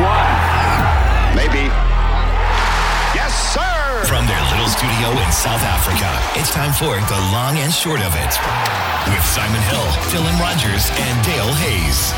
one. Maybe. Yes, sir. From their little studio in South Africa, it's time for the long and short of it with Simon Hill, Dylan Rogers, and Dale Hayes.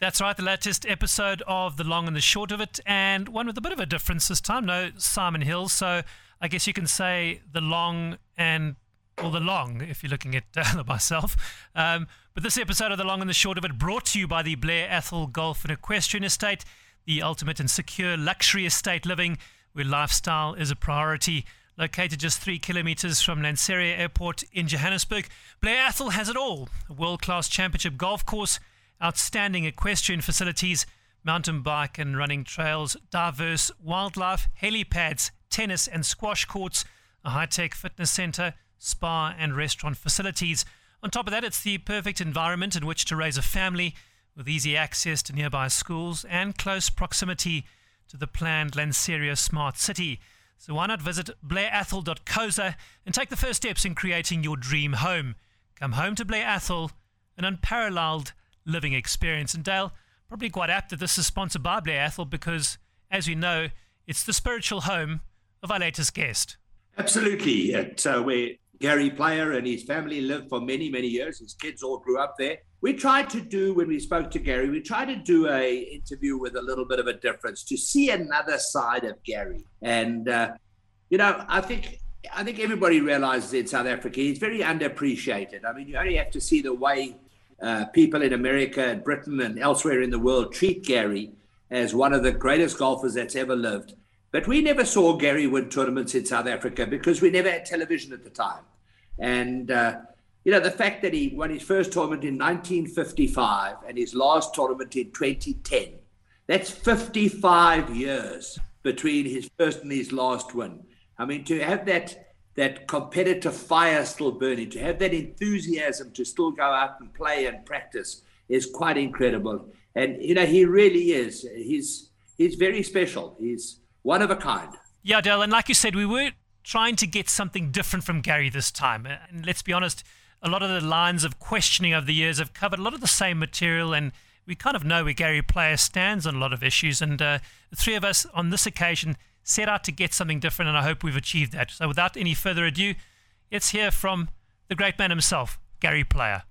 That's right, the latest episode of The Long and the Short of It, and one with a bit of a difference this time. No Simon Hill, so I guess you can say The Long and, or The Long, if you're looking at uh, myself. Um, but this episode of The Long and the Short of It brought to you by the Blair Athol Golf and Equestrian Estate, the ultimate and secure luxury estate living where lifestyle is a priority. Located just three kilometers from Lanseria Airport in Johannesburg, Blair Athol has it all a world class championship golf course outstanding equestrian facilities, mountain bike and running trails, diverse wildlife, helipads, tennis and squash courts, a high tech fitness center, spa and restaurant facilities. On top of that, it's the perfect environment in which to raise a family with easy access to nearby schools and close proximity to the planned Lanseria Smart City. So why not visit blairathol.coza and take the first steps in creating your dream home? Come home to Blair Athol, an unparalleled living experience. And Dale, probably quite apt that this is sponsored by Blair Athol because, as we know, it's the spiritual home of our latest guest. Absolutely. It's uh, where Gary Player and his family lived for many, many years. His kids all grew up there. We tried to do, when we spoke to Gary, we tried to do a interview with a little bit of a difference to see another side of Gary. And, uh, you know, I think I think everybody realizes in South Africa he's very underappreciated. I mean, you only have to see the way uh, people in America and Britain and elsewhere in the world treat Gary as one of the greatest golfers that's ever lived. But we never saw Gary win tournaments in South Africa because we never had television at the time. And, uh, you know, the fact that he won his first tournament in 1955 and his last tournament in 2010, that's 55 years between his first and his last win. I mean, to have that that competitive fire still burning, to have that enthusiasm to still go out and play and practice is quite incredible. And you know, he really is. He's he's very special. He's one of a kind. Yeah, Dale, and like you said, we were trying to get something different from Gary this time. And let's be honest, a lot of the lines of questioning over the years have covered a lot of the same material and we kind of know where Gary Player stands on a lot of issues. And uh, the three of us on this occasion set out to get something different, and I hope we've achieved that. So, without any further ado, let's hear from the great man himself, Gary Player.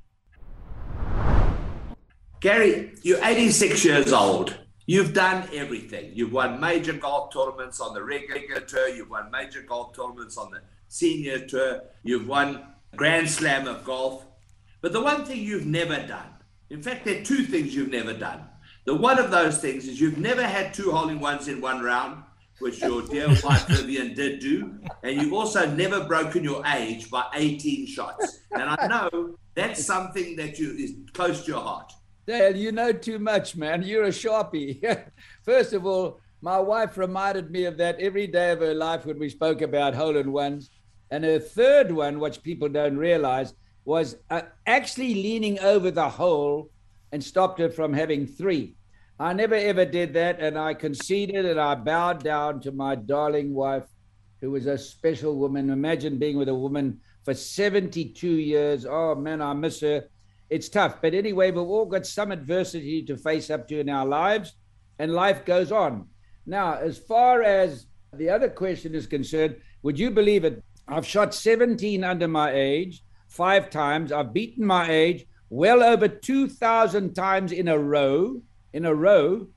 Gary, you're 86 years old. You've done everything. You've won major golf tournaments on the regular tour. You've won major golf tournaments on the senior tour. You've won Grand Slam of golf. But the one thing you've never done, in fact, there are two things you've never done. The one of those things is you've never had two hole in ones in one round which your dear wife Vivian did do, and you've also never broken your age by 18 shots. And I know that's something that you is close to your heart. Dale, you know too much, man. You're a sharpie. First of all, my wife reminded me of that every day of her life when we spoke about hole in ones. And her third one, which people don't realize, was uh, actually leaning over the hole and stopped her from having three. I never ever did that. And I conceded and I bowed down to my darling wife, who was a special woman. Imagine being with a woman for 72 years. Oh, man, I miss her. It's tough. But anyway, we've all got some adversity to face up to in our lives, and life goes on. Now, as far as the other question is concerned, would you believe it? I've shot 17 under my age five times. I've beaten my age well over 2,000 times in a row in a row.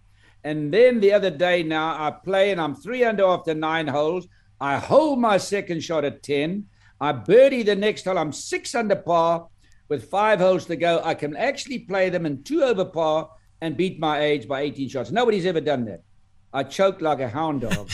And then the other day now I play and I'm three under after nine holes. I hold my second shot at 10. I birdie the next hole. I'm six under par with five holes to go. I can actually play them in two over par and beat my age by 18 shots. Nobody's ever done that. I choked like a hound dog.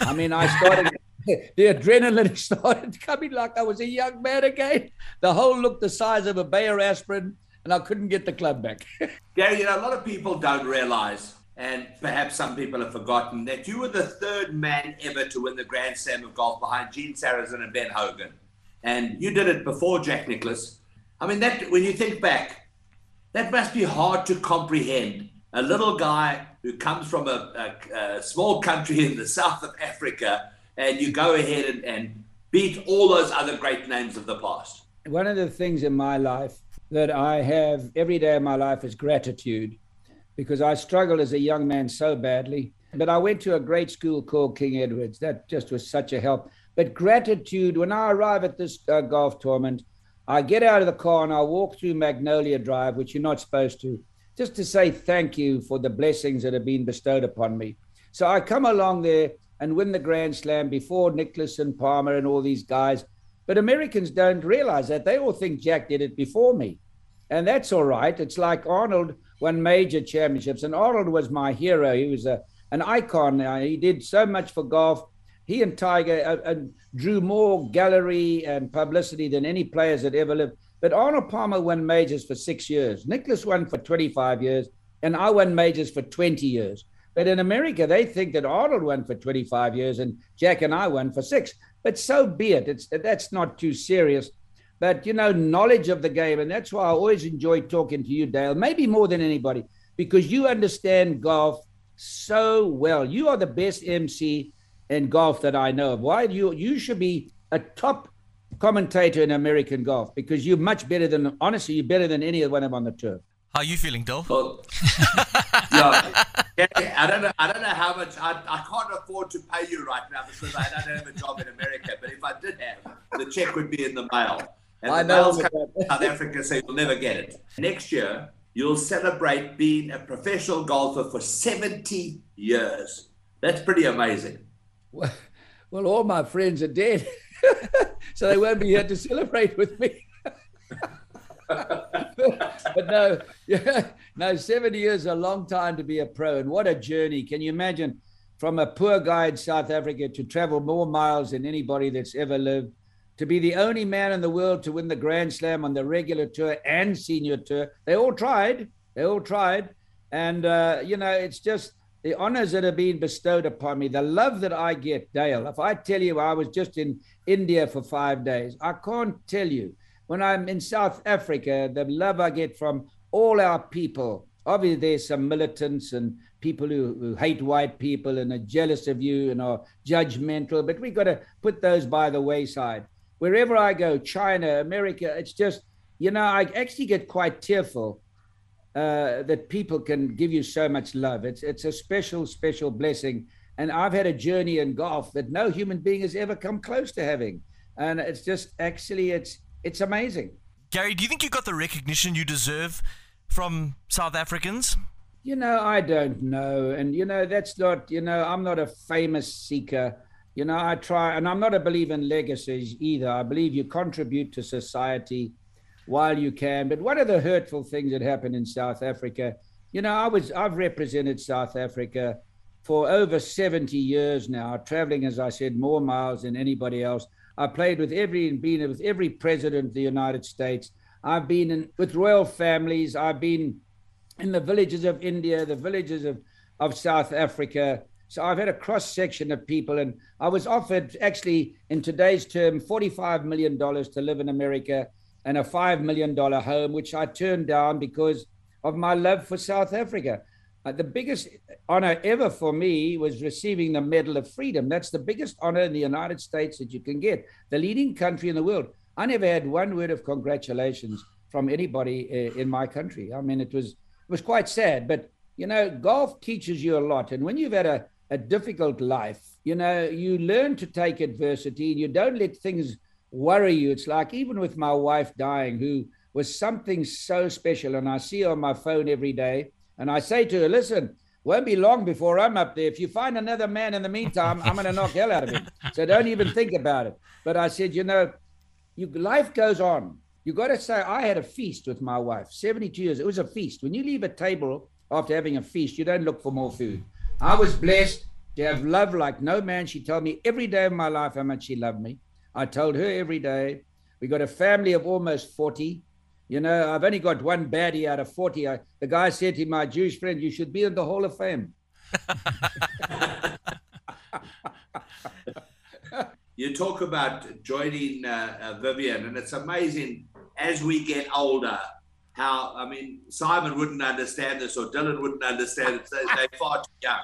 I mean, I started, the adrenaline started coming like I was a young man again. The hole looked the size of a Bayer aspirin and I couldn't get the club back. Gary, you know, a lot of people don't realize, and perhaps some people have forgotten, that you were the third man ever to win the Grand Slam of golf behind Gene Sarazen and Ben Hogan. And you did it before Jack Nicklaus. I mean, that when you think back, that must be hard to comprehend. A little guy who comes from a, a, a small country in the south of Africa, and you go ahead and, and beat all those other great names of the past. One of the things in my life that I have every day of my life is gratitude. because I struggled as a young man so badly. But I went to a great school called King Edwards. That just was such a help. But gratitude, when I arrive at this uh, golf tournament, I get out of the car and I walk through Magnolia Drive, which you're not supposed to, just to say thank you for the blessings that have been bestowed upon me. So I come along there and win the Grand Slam before Nicklaus and Palmer and all these guys. But Americans don't realize that. They all think Jack did it before me. And that's all right. It's like Arnold won major championships, and Arnold was my hero. He was a, an icon. He did so much for golf. He and Tiger uh, uh, drew more gallery and publicity than any players that ever lived. But Arnold Palmer won majors for six years. Nicklaus won for 25 years, and I won majors for 20 years. But in America, they think that Arnold won for 25 years and Jack and I won for six. But so be it. It's that's not too serious. But you know, knowledge of the game, and that's why I always enjoy talking to you, Dale. Maybe more than anybody, because you understand golf so well. You are the best MC in golf that I know of. Why you you should be a top commentator in American golf because you're much better than honestly you're better than any one of them on the tour. How are you feeling, Dale? Well, yeah, I don't know. I don't know how much. I, I can't afford to pay you right now because I don't have a job in America. But if I did have, the check would be in the mail. And I the know. South Africa say you'll never get it. Next year, you'll celebrate being a professional golfer for 70 years. That's pretty amazing. Well, all my friends are dead, so they won't be here to celebrate with me. but no, yeah, no, 70 years is a long time to be a pro. And what a journey. Can you imagine from a poor guy in South Africa to travel more miles than anybody that's ever lived, to be the only man in the world to win the Grand Slam on the regular tour and senior tour? They all tried. They all tried. And, uh, you know, it's just the honors that have been bestowed upon me, the love that I get, Dale. If I tell you I was just in India for five days, I can't tell you when I'm in South Africa, the love I get from all our people. Obviously, there's some militants and people who, who hate white people and are jealous of you and are judgmental, but we've got to put those by the wayside. Wherever I go, China, America, it's just, you know, I actually get quite tearful uh, that people can give you so much love. It's it's a special, special blessing. And I've had a journey in golf that no human being has ever come close to having. And it's just actually it's it's amazing. Gary, do you think you got the recognition you deserve from South Africans? You know, I don't know. And, you know, that's not, you know, I'm not a famous seeker. You know, I try, and I'm not a believer in legacies either. I believe you contribute to society while you can. But one of the hurtful things that happened in South Africa, you know, I was, I've represented South Africa for over 70 years now, traveling, as I said, more miles than anybody else. I played with every and been with every president of the United States. I've been in, with royal families. I've been in the villages of India, the villages of, of South Africa. So I've had a cross section of people, and I was offered actually in today's term $45 million to live in America and a $5 million home, which I turned down because of my love for South Africa. Uh, the biggest honor ever for me was receiving the Medal of Freedom. That's the biggest honor in the United States that you can get, the leading country in the world. I never had one word of congratulations from anybody uh, in my country. I mean, it was it was quite sad, but you know, golf teaches you a lot. And when you've had a, a difficult life, you know, you learn to take adversity and you don't let things worry you. It's like even with my wife dying, who was something so special, and I see her on my phone every day and I say to her, listen, won't be long before I'm up there. If you find another man in the meantime, I'm going to knock hell out of him. So don't even think about it. But I said, you know, you, life goes on. You got to say, I had a feast with my wife, 72 years. It was a feast. When you leave a table after having a feast, you don't look for more food. I was blessed to have love like no man. She told me every day of my life how much she loved me. I told her every day. We got a family of almost 40. You know, I've only got one baddie out of 40. I, the guy said to my Jewish friend, You should be in the Hall of Fame. you talk about joining uh, uh, Vivian, and it's amazing as we get older how, I mean, Simon wouldn't understand this or Dylan wouldn't understand it. They're far too young.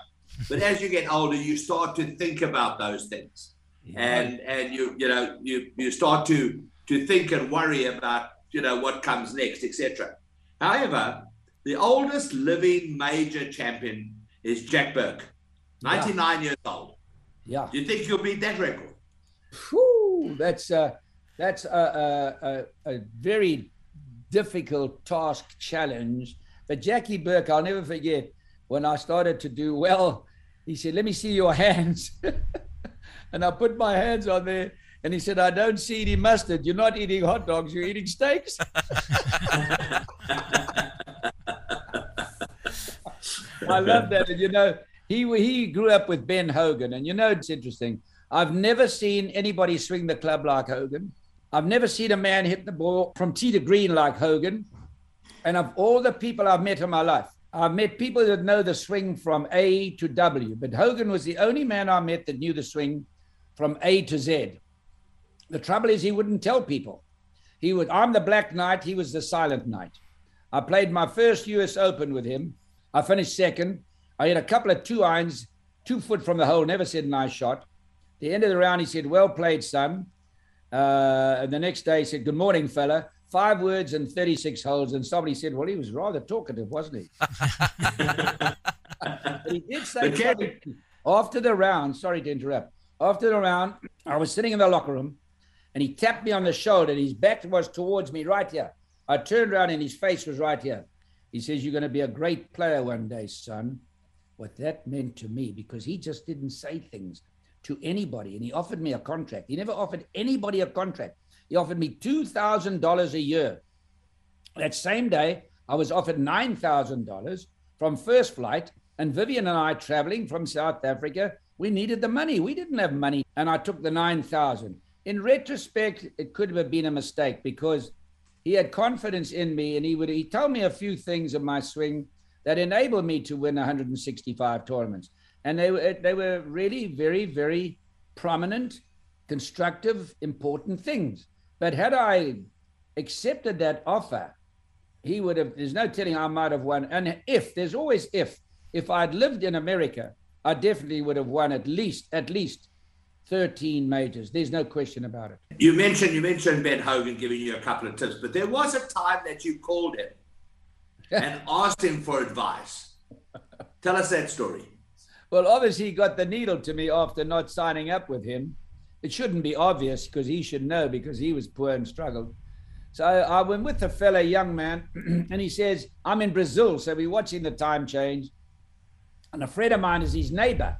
But as you get older, you start to think about those things. Yeah. And and you you know you you start to to think and worry about you know what comes next, etc. However, The oldest living major champion is Jack Burke, 99 years old. Yeah. Do you think you'll beat that record? Whew, that's a, that's a, a, a, a very difficult task challenge. But Jackie Burke, I'll never forget when I started to do well, he said, Let me see your hands. And I put my hands on there. And he said, I don't see any mustard. You're not eating hot dogs, you're eating steaks. I love that. And you know, he he grew up with Ben Hogan, and you know it's interesting. I've never seen anybody swing the club like Hogan. I've never seen a man hit the ball from tee to green like Hogan. And of all the people I've met in my life, I've met people that know the swing from A to W, but Hogan was the only man I met that knew the swing from A to Z. The trouble is, he wouldn't tell people. He would. I'm the Black Knight. He was the Silent Knight. I played my first U.S. Open with him. I finished second. I hit a couple of two irons, two foot from the hole. Never said nice shot. The end of the round, he said, "Well played, son." Uh, and the next day, he said, "Good morning, fella." Five words and 36 holes. And somebody said, "Well, he was rather talkative, wasn't he?" he did say Jerry- after the round. Sorry to interrupt. After the round, I was sitting in the locker room, and he tapped me on the shoulder. And his back was towards me, right here. I turned around, and his face was right here. He says, You're going to be a great player one day, son. What that meant to me, because he just didn't say things to anybody. And he offered me a contract. He never offered anybody a contract. He offered me $2,000 a year. That same day, I was offered $9,000 from First Flight, and Vivian and I traveling from South Africa. We needed the money. We didn't have money, and I took the 9,000. In retrospect, it could have been a mistake because he had confidence in me, and he would he told me a few things of my swing that enabled me to win 165 tournaments, and they were they were really very very prominent, constructive, important things. But had I accepted that offer, he would have. There's no telling I might have won. And if there's always if if I'd lived in America, I definitely would have won at least at least 13 majors. There's no question about it. You mentioned you mentioned Ben Hogan giving you a couple of tips, but there was a time that you called him and asked him for advice. Tell us that story. Well, obviously, he got the needle to me after not signing up with him. It shouldn't be obvious because he should know because he was poor and struggled. So I went with a fellow young man, and he says, I'm in Brazil, so we're watching the time change. And a friend of mine is his neighbor.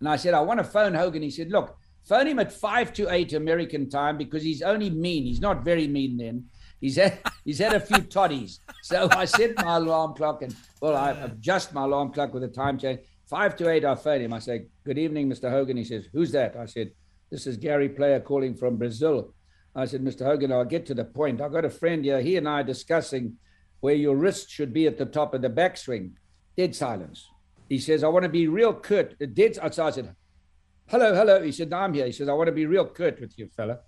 And I said, I want to phone Hogan. He said, Look, phone him at five to eight American time because he's only mean. He's not very mean then. He's had he's had a few toddies. So I set my alarm clock and well, I adjust my alarm clock with the time change. Five to eight, I phone him. I say, Good evening, Mr. Hogan. He says, Who's that? I said, This is Gary Player calling from Brazil. I said, Mr. Hogan, I'll get to the point. I've got a friend here. He and I are discussing where your wrist should be at the top of the backswing. Dead silence. He says, I want to be real curt. So I said, Hello, hello. He said, I'm here. He says, I want to be real curt with you, fella.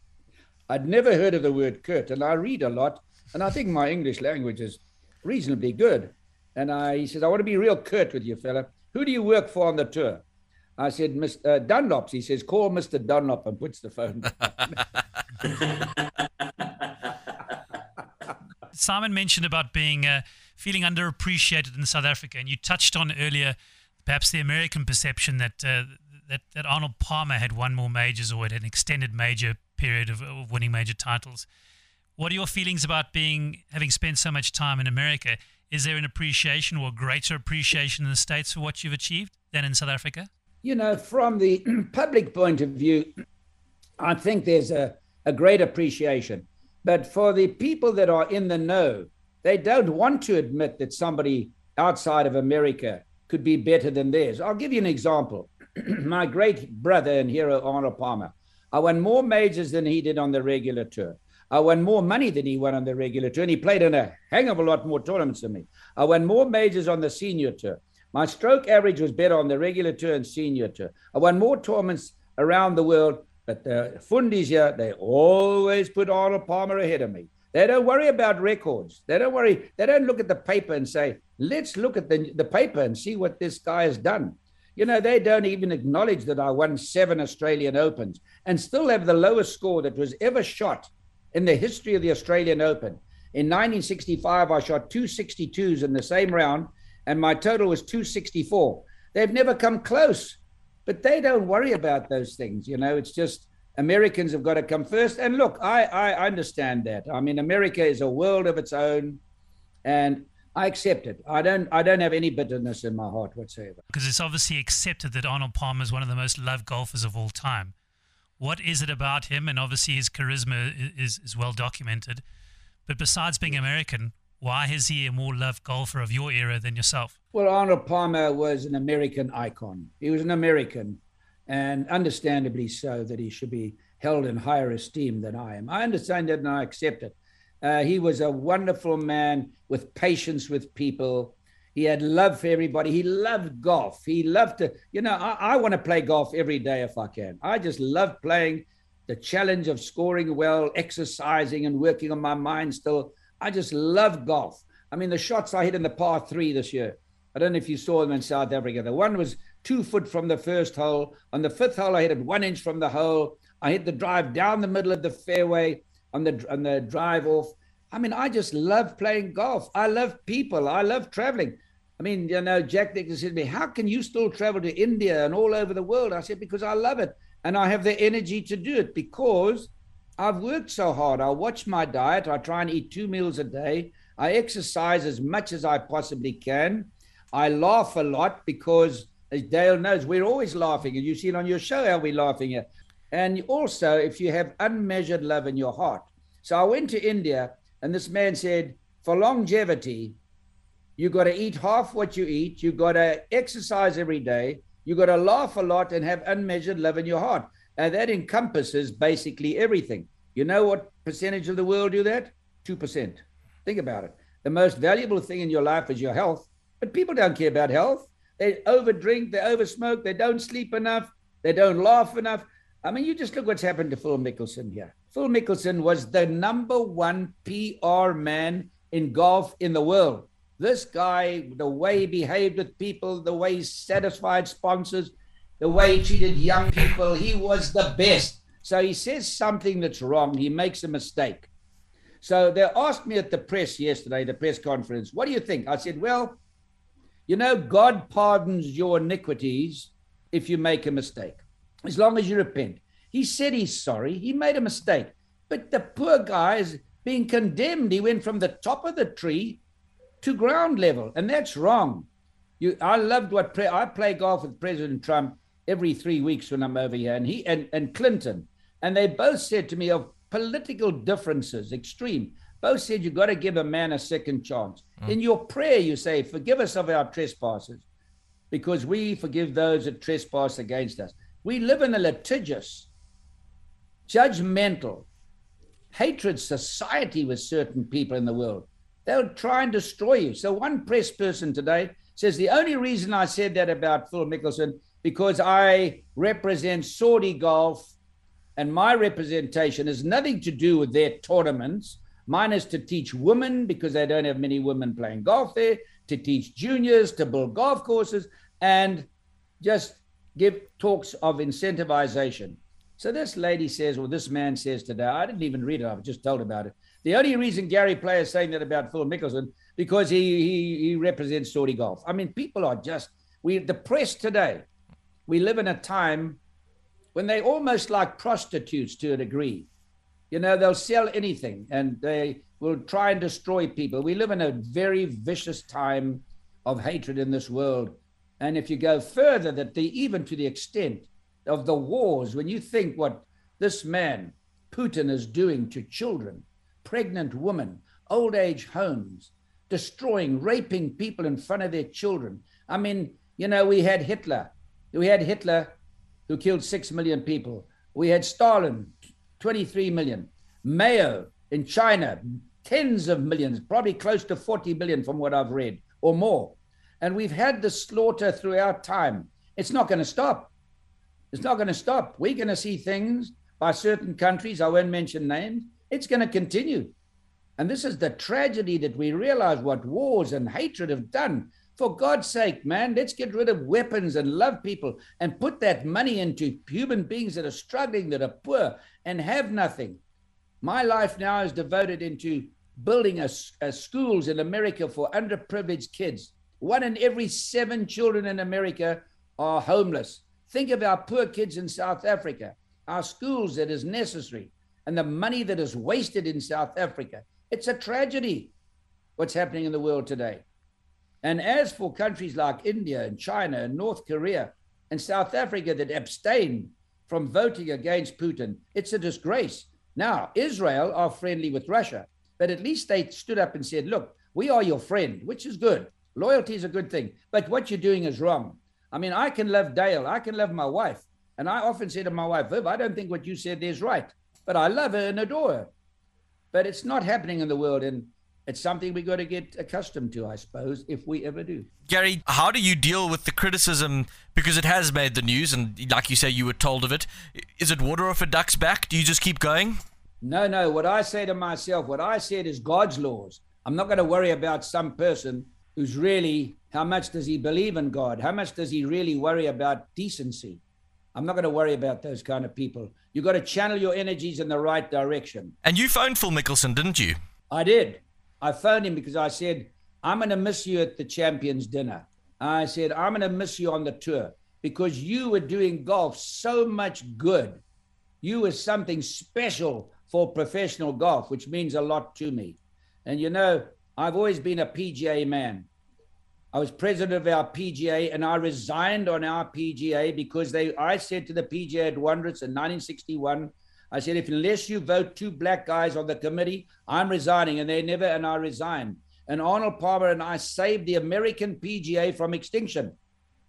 I'd never heard of the word curt, and I read a lot, and I think my English language is reasonably good. And I, he says, I want to be real curt with you, fella. Who do you work for on the tour? I said, Mr. Uh, Dunlop's. He says, call Mr. Dunlop and puts the phone down. Simon mentioned about being uh, feeling underappreciated in South Africa, and you touched on earlier perhaps the American perception that uh, that, that Arnold Palmer had won more majors or had an extended major period of, of winning major titles. What are your feelings about being having spent so much time in America? Is there an appreciation or greater appreciation in the States for what you've achieved than in South Africa? You know, from the public point of view, I think there's a, a great appreciation. But for the people that are in the know, they don't want to admit that somebody outside of America could be better than theirs. I'll give you an example. My great brother and hero, Arnold Palmer, I won more majors than he did on the regular tour. I won more money than he won on the regular tour, and he played in a hang of a lot more tournaments than me. I won more majors on the senior tour. My stroke average was better on the regular tour and senior tour. I won more tournaments around the world, but the Fundis here, they always put Arnold Palmer ahead of me. They don't worry about records. They don't worry. They don't look at the paper and say, let's look at the, the paper and see what this guy has done. You know, they don't even acknowledge that I won seven Australian Opens and still have the lowest score that was ever shot in the history of the Australian Open. In 1965, I shot two 62s in the same round, and my total was 264. They've never come close, but they don't worry about those things. You know, it's just Americans have got to come first. And look, I, I understand that. I mean, America is a world of its own, and I accept it. I don't I don't have any bitterness in my heart whatsoever. Because it's obviously accepted that Arnold Palmer is one of the most loved golfers of all time. What is it about him? And obviously his charisma is, is well documented. But besides being American, why is he a more loved golfer of your era than yourself? Well, Arnold Palmer was an American icon. He was an American, and understandably so that he should be held in higher esteem than I am. I understand that and I accept it. Uh, he was a wonderful man with patience with people. He had love for everybody. He loved golf. He loved to, you know, I, I want to play golf every day if I can. I just love playing the challenge of scoring well, exercising, and working on my mind still. I just love golf. I mean, the shots I hit in the par three this year, I don't know if you saw them in South Africa. The one was two foot from the first hole. On the fifth hole, I hit it one inch from the hole. I hit the drive down the middle of the fairway on the on the drive off. I mean, I just love playing golf. I love people. I love traveling. I mean, you know, Jack Nicklaus said to me, How can you still travel to India and all over the world? I said, Because I love it. And I have the energy to do it because I've worked so hard. I watch my diet. I try and eat two meals a day. I exercise as much as I possibly can. I laugh a lot because, as Dale knows, we're always laughing. And you see it on your show how we're laughing at. And also, if you have unmeasured love in your heart. So I went to India and this man said, for longevity, you got to eat half what you eat. You got to exercise every day. You got to laugh a lot and have unmeasured love in your heart. And that encompasses basically everything. You know what percentage of the world do that? 2%. Think about it. The most valuable thing in your life is your health, but people don't care about health. They overdrink, they oversmoke, they don't sleep enough, they don't laugh enough. I mean, you just look what's happened to Phil Mickelson here. Phil Mickelson was the number one PR man in golf in the world. This guy, the way he behaved with people, the way he satisfied sponsors, the way he treated young people, he was the best. So he says something that's wrong, he makes a mistake. So they asked me at the press yesterday, the press conference, what do you think? I said, well, you know, God pardons your iniquities if you make a mistake, as long as you repent. He said he's sorry. He made a mistake. But the poor guy is being condemned. He went from the top of the tree to ground level, and that's wrong. You, I loved what pre- I play golf with President Trump every three weeks when I'm over here, and he and, and Clinton, and they both said to me of political differences, extreme. Both said you've got to give a man a second chance. Mm. In your prayer, you say, "Forgive us of our trespasses, because we forgive those that trespass against us." We live in a litigious judgmental, hatred society with certain people in the world. They'll try and destroy you. So one press person today says the only reason I said that about Phil Mickelson because I represent Saudi golf, and my representation has nothing to do with their tournaments. Mine is to teach women because they don't have many women playing golf there, to teach juniors, to build golf courses, and just give talks of incentivization. So this lady says, or this man says today, I didn't even read it, I was just told about it. The only reason Gary Player is saying that about Phil Mickelson, because he, he, he represents Saudi golf. I mean, people are just, we the press today, we live in a time when they almost like prostitutes to a degree. You know, they'll sell anything and they will try and destroy people. We live in a very vicious time of hatred in this world. And if you go further, that the even to the extent of the wars, when you think what this man, Putin, is doing to children, pregnant women, old age homes, destroying, raping people in front of their children. I mean, you know, we had Hitler. We had Hitler who killed six million people. We had Stalin, 23 million. Mao in China, tens of millions, probably close to 40 million from what I've read or more. And we've had the slaughter throughout time. It's not going to stop. It's not going to stop. We're going to see things by certain countries. I won't mention names. It's going to continue. And this is the tragedy that we realize what wars and hatred have done. For God's sake, man, let's get rid of weapons and love people and put that money into human beings that are struggling, that are poor and have nothing. My life now is devoted into building a, a schools in America for underprivileged kids. One in every seven children in America are homeless. Think of our poor kids in South Africa, our schools that is necessary, and the money that is wasted in South Africa. It's a tragedy what's happening in the world today. And as for countries like India and China and North Korea and South Africa that abstain from voting against Putin, it's a disgrace. Now, Israel are friendly with Russia, but at least they stood up and said, look, we are your friend, which is good. Loyalty is a good thing. But what you're doing is wrong. I mean, I can love Dale, I can love my wife. And I often say to my wife, Viv, I don't think what you said is right, but I love her and adore her. But it's not happening in the world. And it's something we got to get accustomed to, I suppose, if we ever do. Gary, how do you deal with the criticism because it has made the news and like you say you were told of it? Is it water off a duck's back? Do you just keep going? No, no. What I say to myself, what I said is God's laws. I'm not going to worry about some person who's really how much does he believe in God? How much does he really worry about decency? I'm not going to worry about those kind of people. You've got to channel your energies in the right direction. And you phoned Phil Mickelson, didn't you? I did. I phoned him because I said, I'm going to miss you at the champions dinner. I said, I'm going to miss you on the tour because you were doing golf so much good. You were something special for professional golf, which means a lot to me. And you know, I've always been a PGA man. I was president of our PGA and I resigned on our PGA because they I said to the PGA at Wanderers in 1961, I said, if unless you vote two black guys on the committee, I'm resigning. And they never, and I resigned. And Arnold Palmer and I saved the American PGA from extinction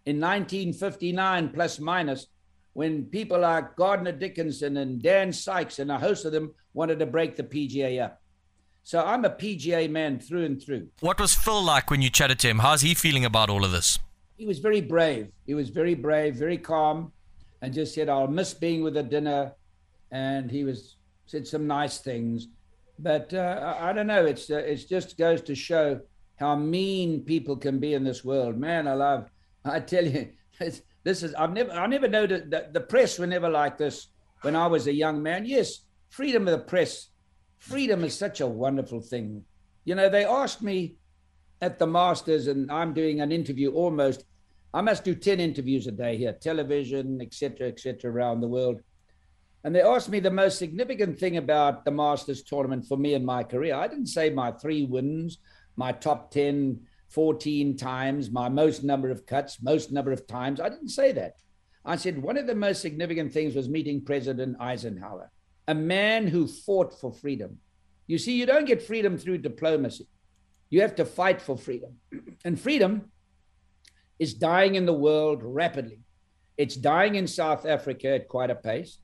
in 1959, plus minus, when people like Gardner Dickinson and Dan Sikes and a host of them wanted to break the PGA up. So I'm a PGA man through and through. What was Phil like when you chatted to him? How's he feeling about all of this? He was very brave. He was very brave, very calm, and just said, I'll miss being with the dinner and he was said some nice things. But uh, I, don't know. It's uh, it just goes to show how mean people can be in this world. Man, I love. I tell you, this is. I've never. I never know that the, the press were never like this when I was a young man. Yes, freedom of the press. Freedom is such a wonderful thing. You know, they asked me at the Masters, and I'm doing an interview almost. I must do ten interviews a day here, television, etc., etc., around the world. And they asked me the most significant thing about the Masters tournament for me in my career. I didn't say my three wins, my top 10, 14 times, my most number of cuts, most number of times. I didn't say that. I said one of the most significant things was meeting President Eisenhower, a man who fought for freedom. You see, you don't get freedom through diplomacy, you have to fight for freedom. And freedom is dying in the world rapidly. It's dying in South Africa at quite a pace.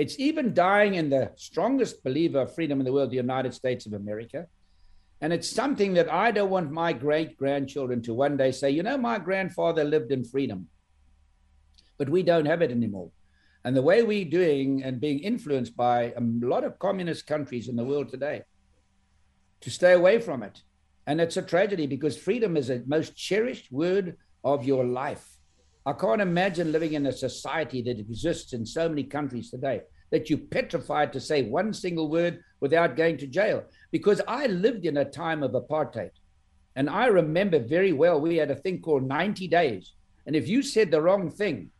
It's even dying in the strongest believer of freedom in the world, the United States of America. And it's something that I don't want my great grandchildren to one day say, you know, my grandfather lived in freedom, but we don't have it anymore. And the way we're doing and being influenced by a lot of communist countries in the world today to stay away from it. And it's a tragedy because freedom is the most cherished word of your life. I can't imagine living in a society that exists in so many countries today that you're petrified to say one single word without going to jail. Because I lived in a time of apartheid. And I remember very well we had a thing called 90 days. And if you said the wrong thing,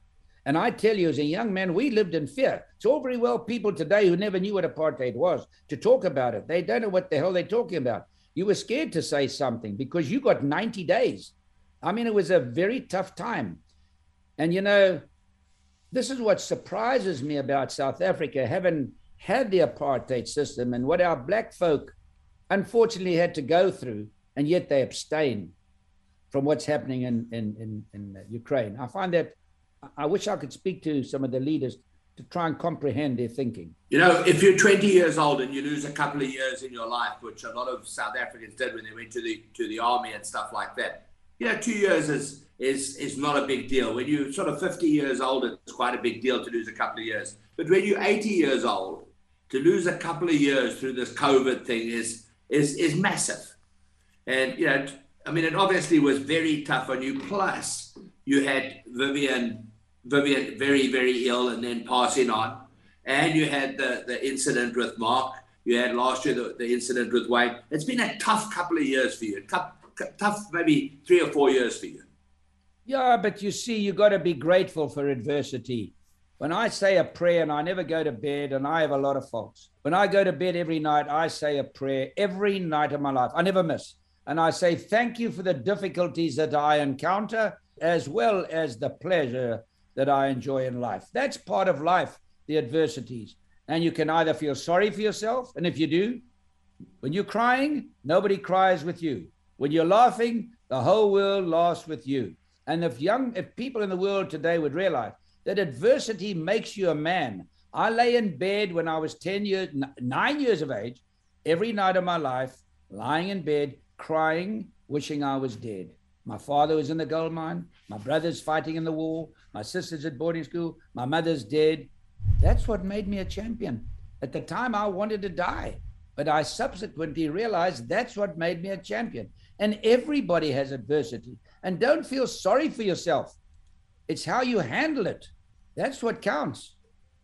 and I tell you, as a young man, we lived in fear. It's all very well people today who never knew what apartheid was to talk about it. They don't know what the hell they're talking about. You were scared to say something because you got 90 days. I mean, it was a very tough time. And you know, this is what surprises me about South Africa, having had the apartheid system and what our black folk unfortunately had to go through, and yet they abstain from what's happening in, in, in, in Ukraine. I find that I wish I could speak to some of the leaders to try and comprehend their thinking. You know, if you're 20 years old and you lose a couple of years in your life, which a lot of South Africans did when they went to the to the army and stuff like that, you know, two years is is is not a big deal. When you're sort of 50 years old, it's quite a big deal to lose a couple of years. But when you're 80 years old, to lose a couple of years through this COVID thing is is is massive. And you know, I mean, it obviously was very tough on you. Plus, you had Vivian Vivian very very ill and then passing on, and you had the the incident with Marc You had last year the, the incident with Wayne. It's been a tough couple of years for you. Tough maybe three or four years for you. Yeah, but you see, you got to be grateful for adversity. When I say a prayer and I never go to bed, and I have a lot of faults. When I go to bed every night, I say a prayer every night of my life. I never miss. And I say, Thank you for the difficulties that I encounter, as well as the pleasure that I enjoy in life. That's part of life, the adversities. And you can either feel sorry for yourself, and if you do, when you're crying, nobody cries with you. When you're laughing, the whole world laughs with you. And if young, if people in the world today would realize that adversity makes you a man, I lay in bed when I was 10 years, nine years of age, every night of my life, lying in bed, crying, wishing I was dead. My father was in the gold mine. My brother's fighting in the war. My sister's at boarding school. My mother's dead. That's what made me a champion. At the time, I wanted to die, but I subsequently realized that's what made me a champion. And everybody has adversity. And don't feel sorry for yourself. It's how you handle it. That's what counts.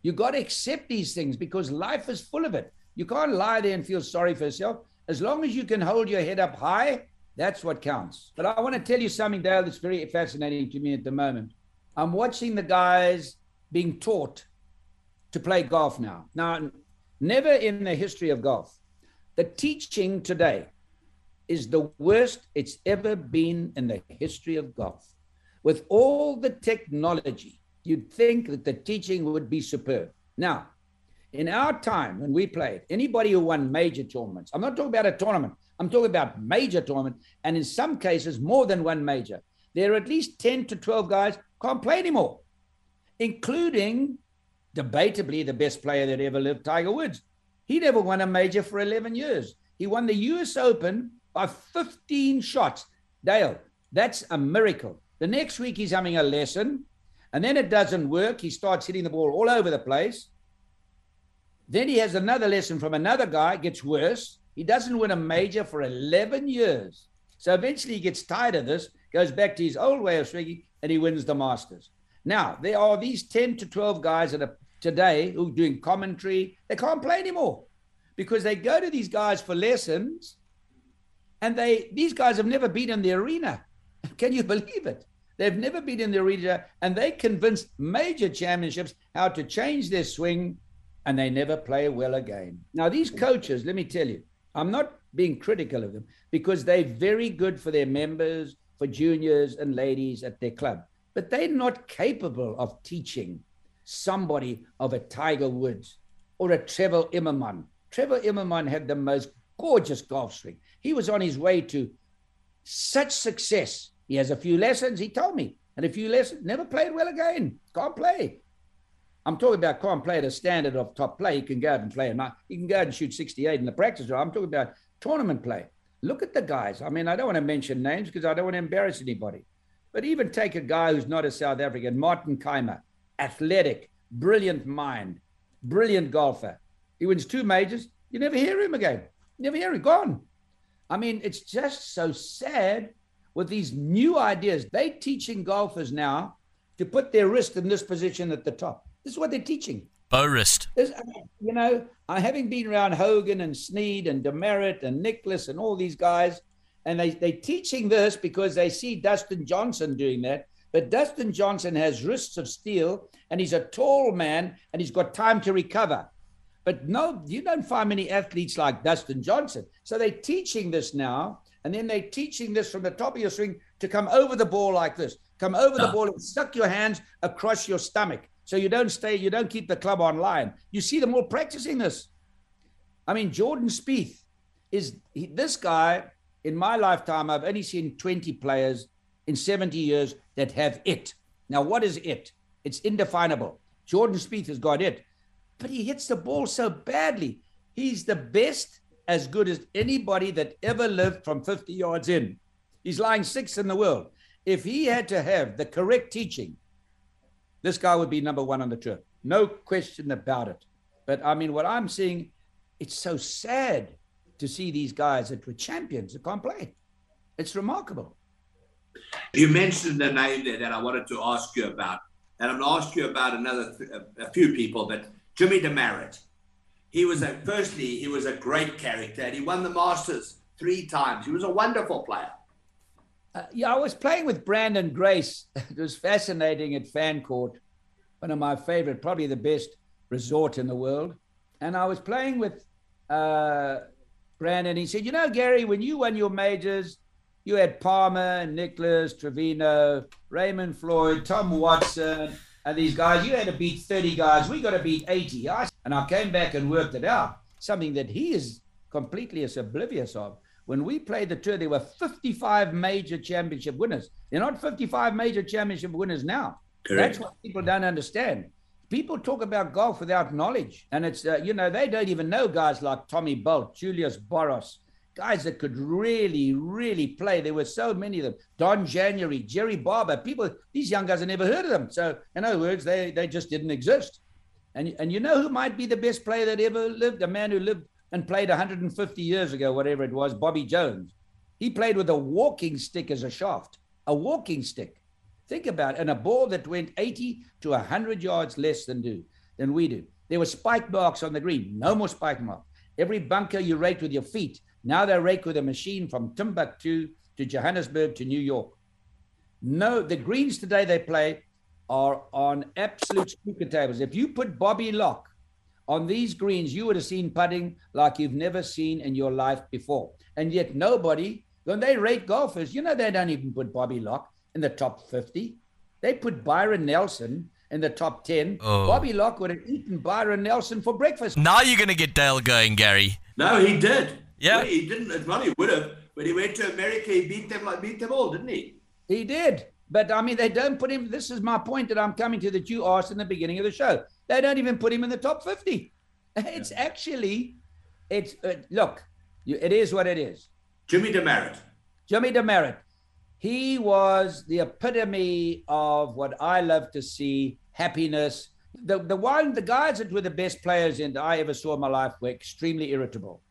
You got to accept these things because life is full of it. You can't lie there and feel sorry for yourself. As long as you can hold your head up high, that's what counts. But I want to tell you something, Dale, that's very fascinating to me at the moment. I'm watching the guys being taught to play golf now. Now, never in the history of golf, the teaching today is the worst it's ever been in the history of golf. With all the technology, you'd think that the teaching would be superb. Now, in our time when we played, anybody who won major tournaments, I'm not talking about a tournament, I'm talking about major tournament, and in some cases, more than one major. There are at least 10 to 12 guys can't play anymore, including debatably the best player that ever lived, Tiger Woods. He never won a major for 11 years. He won the US Open by 15 shots. Dale, that's a miracle. The next week he's having a lesson, and then it doesn't work. He starts hitting the ball all over the place. Then he has another lesson from another guy, gets worse. He doesn't win a major for 11 years. So eventually he gets tired of this, goes back to his old way of swinging, and he wins the Masters. Now, there are these 10 to 12 guys that are today who are doing commentary. They can't play anymore because they go to these guys for lessons and they these guys have never been in the arena. Can you believe it? They've never been in the arena and they convinced major championships how to change their swing and they never play well again. Now, these coaches, let me tell you, I'm not being critical of them because they're very good for their members, for juniors and ladies at their club, but they're not capable of teaching somebody of a Tiger Woods or a Trevor Immelman. Trevor Immelman had the most gorgeous golf swing. He was on his way to such success. He has a few lessons, he told me, and a few lessons, never played well again. Can't play. I'm talking about can't play at a standard of top play. He can go out and play, and he can go out and shoot 68 in the practice. I'm talking about tournament play. Look at the guys. I mean, I don't want to mention names because I don't want to embarrass anybody. But even take a guy who's not a South African, Martin Kaymer, athletic, brilliant mind, brilliant golfer. He wins two majors. You never hear him again. Never hear him. Gone. I mean, it's just so sad with these new ideas. They teaching golfers now to put their wrist in this position at the top. This is what they're teaching. Bow wrist. you know, I having been around Hogan and Snead and Demaret and Nicklaus and all these guys, and they they teaching this because they see Dustin Johnson doing that. But Dustin Johnson has wrists of steel, and he's a tall man, and he's got time to recover. But no, you don't find many athletes like Dustin Johnson. So they're teaching this now, and then they're teaching this from the top of your swing to come over the ball like this. Come over the ball and suck your hands across your stomach. So you don't stay, you don't keep the club online. You see them all practicing this. I mean, Jordan Spieth is he, this guy in my lifetime. I've only seen 20 players in 70 years that have it. Now, what is it? It's indefinable. Jordan Spieth has got it, but he hits the ball so badly. He's the best, as good as anybody that ever lived from 50 yards in. He's lying sixth in the world. If he had to have the correct teaching, this guy would be number one on the tour. No question about it. But I mean, what I'm seeing, it's so sad to see these guys that were champions that can't play. It's remarkable. You mentioned a name there that I wanted to ask you about, and I'm going to ask you about another a few people, but Jimmy Demaret. he was a firstly he was a great character and he won the Masters three times. He was a wonderful player. Uh, yeah, I was playing with Branden Grace. It was fascinating at Fancourt, one of my favorite, probably the best resort in the world. And I was playing with uh, Branden. He said, "You know, Gary, when you won your majors, you had Palmer, Nicklaus, Trevino, Raymond Floyd, Tom Watson, and these guys. You had to beat 30 guys. We got to beat 80. I, and I came back and worked it out, something that he is completely oblivious of. When we played the tour, there were 55 major championship winners. They're not 55 major championship winners now. Correct. That's what people don't understand. People talk about golf without knowledge. And it's, uh, you know, they don't even know guys like Tommy Bolt, Julius Boros, guys that could really, really play. There were so many of them. Don January, Jerry Barber, people, these young guys have never heard of them. So, in other words, they, they just didn't exist. And, and you know who might be the best player that ever lived? A man who lived and played 150 years ago, whatever it was, Bobby Jones. He played with a walking stick as a shaft, a walking stick. Think about it, and a ball that went 80 to 100 yards less than do than we do. There were spike marks on the green, no more spike marks. Every bunker you rake with your feet, now they rake with a machine from Timbuktu to Johannesburg to New York. No, the greens today they play are on absolute snooker tables. If you put Bobby Locke on these greens, you would have seen putting like you've never seen in your life before. And yet nobody, when they rate golfers, you know they don't even put Bobby Locke in the top 50. They put Byron Nelson in the top 10. Oh. Bobby Locke would have eaten Byron Nelson for breakfast. Now you're going to get Dale going, Gary. No, he did. Yeah, well, he didn't. Well, he would have. When he went to America, he beat them like beat them all, didn't he? He did. But I mean, they don't put him. This is my point that I'm coming to that you asked in the beginning of the show. They don't even put him in the top 50. It's yeah. actually, it's uh, look, you, it is what it is. Jimmy Demaret. Jimmy Demaret. He was the epitome of what I love to see happiness. The, the one, the guys that were the best players in that I ever saw in my life were extremely irritable.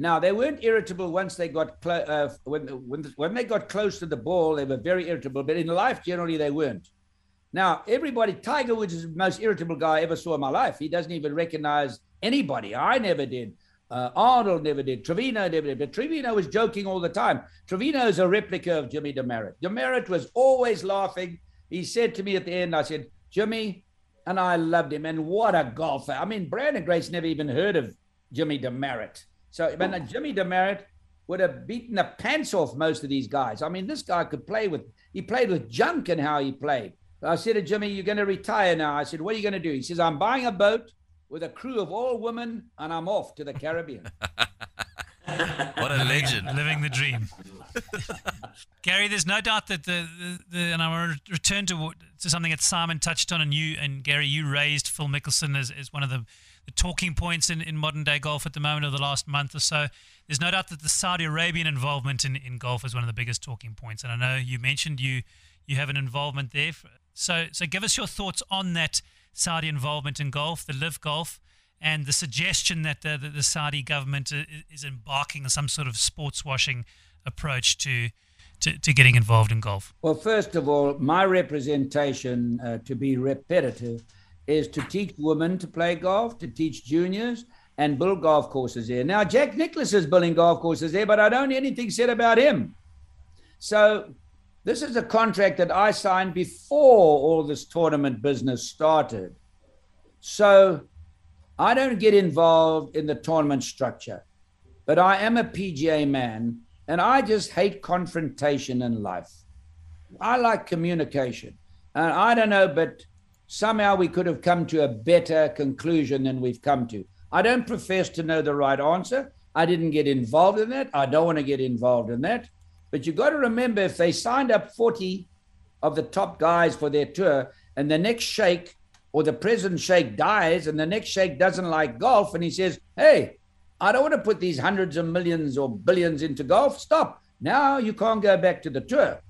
Now they weren't irritable once they got clo- uh, when when when they got close to the ball. They were very irritable, but in life generally they weren't. Now everybody, Tiger Woods is the most irritable guy I ever saw in my life. He doesn't even recognize anybody. I never did. Uh, Arnold never did. Trevino never did. But Trevino was joking all the time. Trevino is a replica of Jimmy Demaret. Demaret was always laughing. He said to me at the end, I said, Jimmy, and I loved him. And what a golfer. I mean, Branden Grace never even heard of Jimmy Demaret. So when Jimmy Demaret would have beaten the pants off most of these guys. I mean, this guy could play with, he played with junk and how he played. I said to Jimmy, You're going to retire now. I said, What are you going to do? He says, I'm buying a boat with a crew of all women and I'm off to the Caribbean. what a legend. Living the dream. Gary, there's no doubt that the, the, the, and I want to return to to something that Simon touched on, and you and Gary, you raised Phil Mickelson as, as one of the the talking points in, in modern day golf at the moment of the last month or so. There's no doubt that the Saudi Arabian involvement in, in golf is one of the biggest talking points. And I know you mentioned you you have an involvement there. So so give us your thoughts on that Saudi involvement in golf, the LIV Golf, and the suggestion that the, the, the Saudi government is embarking on some sort of sports washing approach to, to, to getting involved in golf. Well, first of all, my representation, uh, to be repetitive, is to teach women to play golf, to teach juniors, and build golf courses there. Now, Jack Nicklaus is building golf courses there, but I don't hear anything said about him. So, this is a contract that I signed before all this tournament business started. So, I don't get involved in the tournament structure, but I am a PGA man and I just hate confrontation in life. I like communication. And I don't know, but somehow we could have come to a better conclusion than we've come to. I don't profess to know the right answer. I didn't get involved in that. I don't want to get involved in that. But you've got to remember if they signed up 40 of the top guys for their tour and the next sheikh or the present sheikh dies and the next sheikh doesn't like golf and he says, hey, I don't want to put these hundreds of millions or billions into golf. Stop. Now you can't go back to the tour.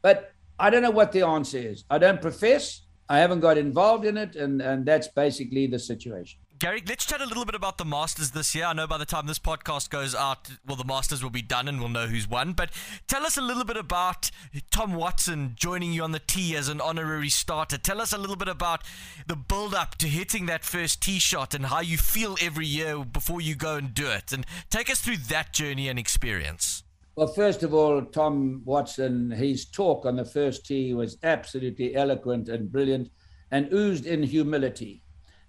But I don't know what the answer is. I don't profess. I haven't got involved in it, and, and that's basically the situation. Gary, let's chat a little bit about the Masters this year. I know by the time this podcast goes out, well, the Masters will be done and we'll know who's won. But tell us a little bit about Tom Watson joining you on the tee as an honorary starter. Tell us a little bit about the build up to hitting that first tee shot and how you feel every year before you go and do it. And take us through that journey and experience. Well, first of all, Tom Watson, his talk on the first tee was absolutely eloquent and brilliant and oozed in humility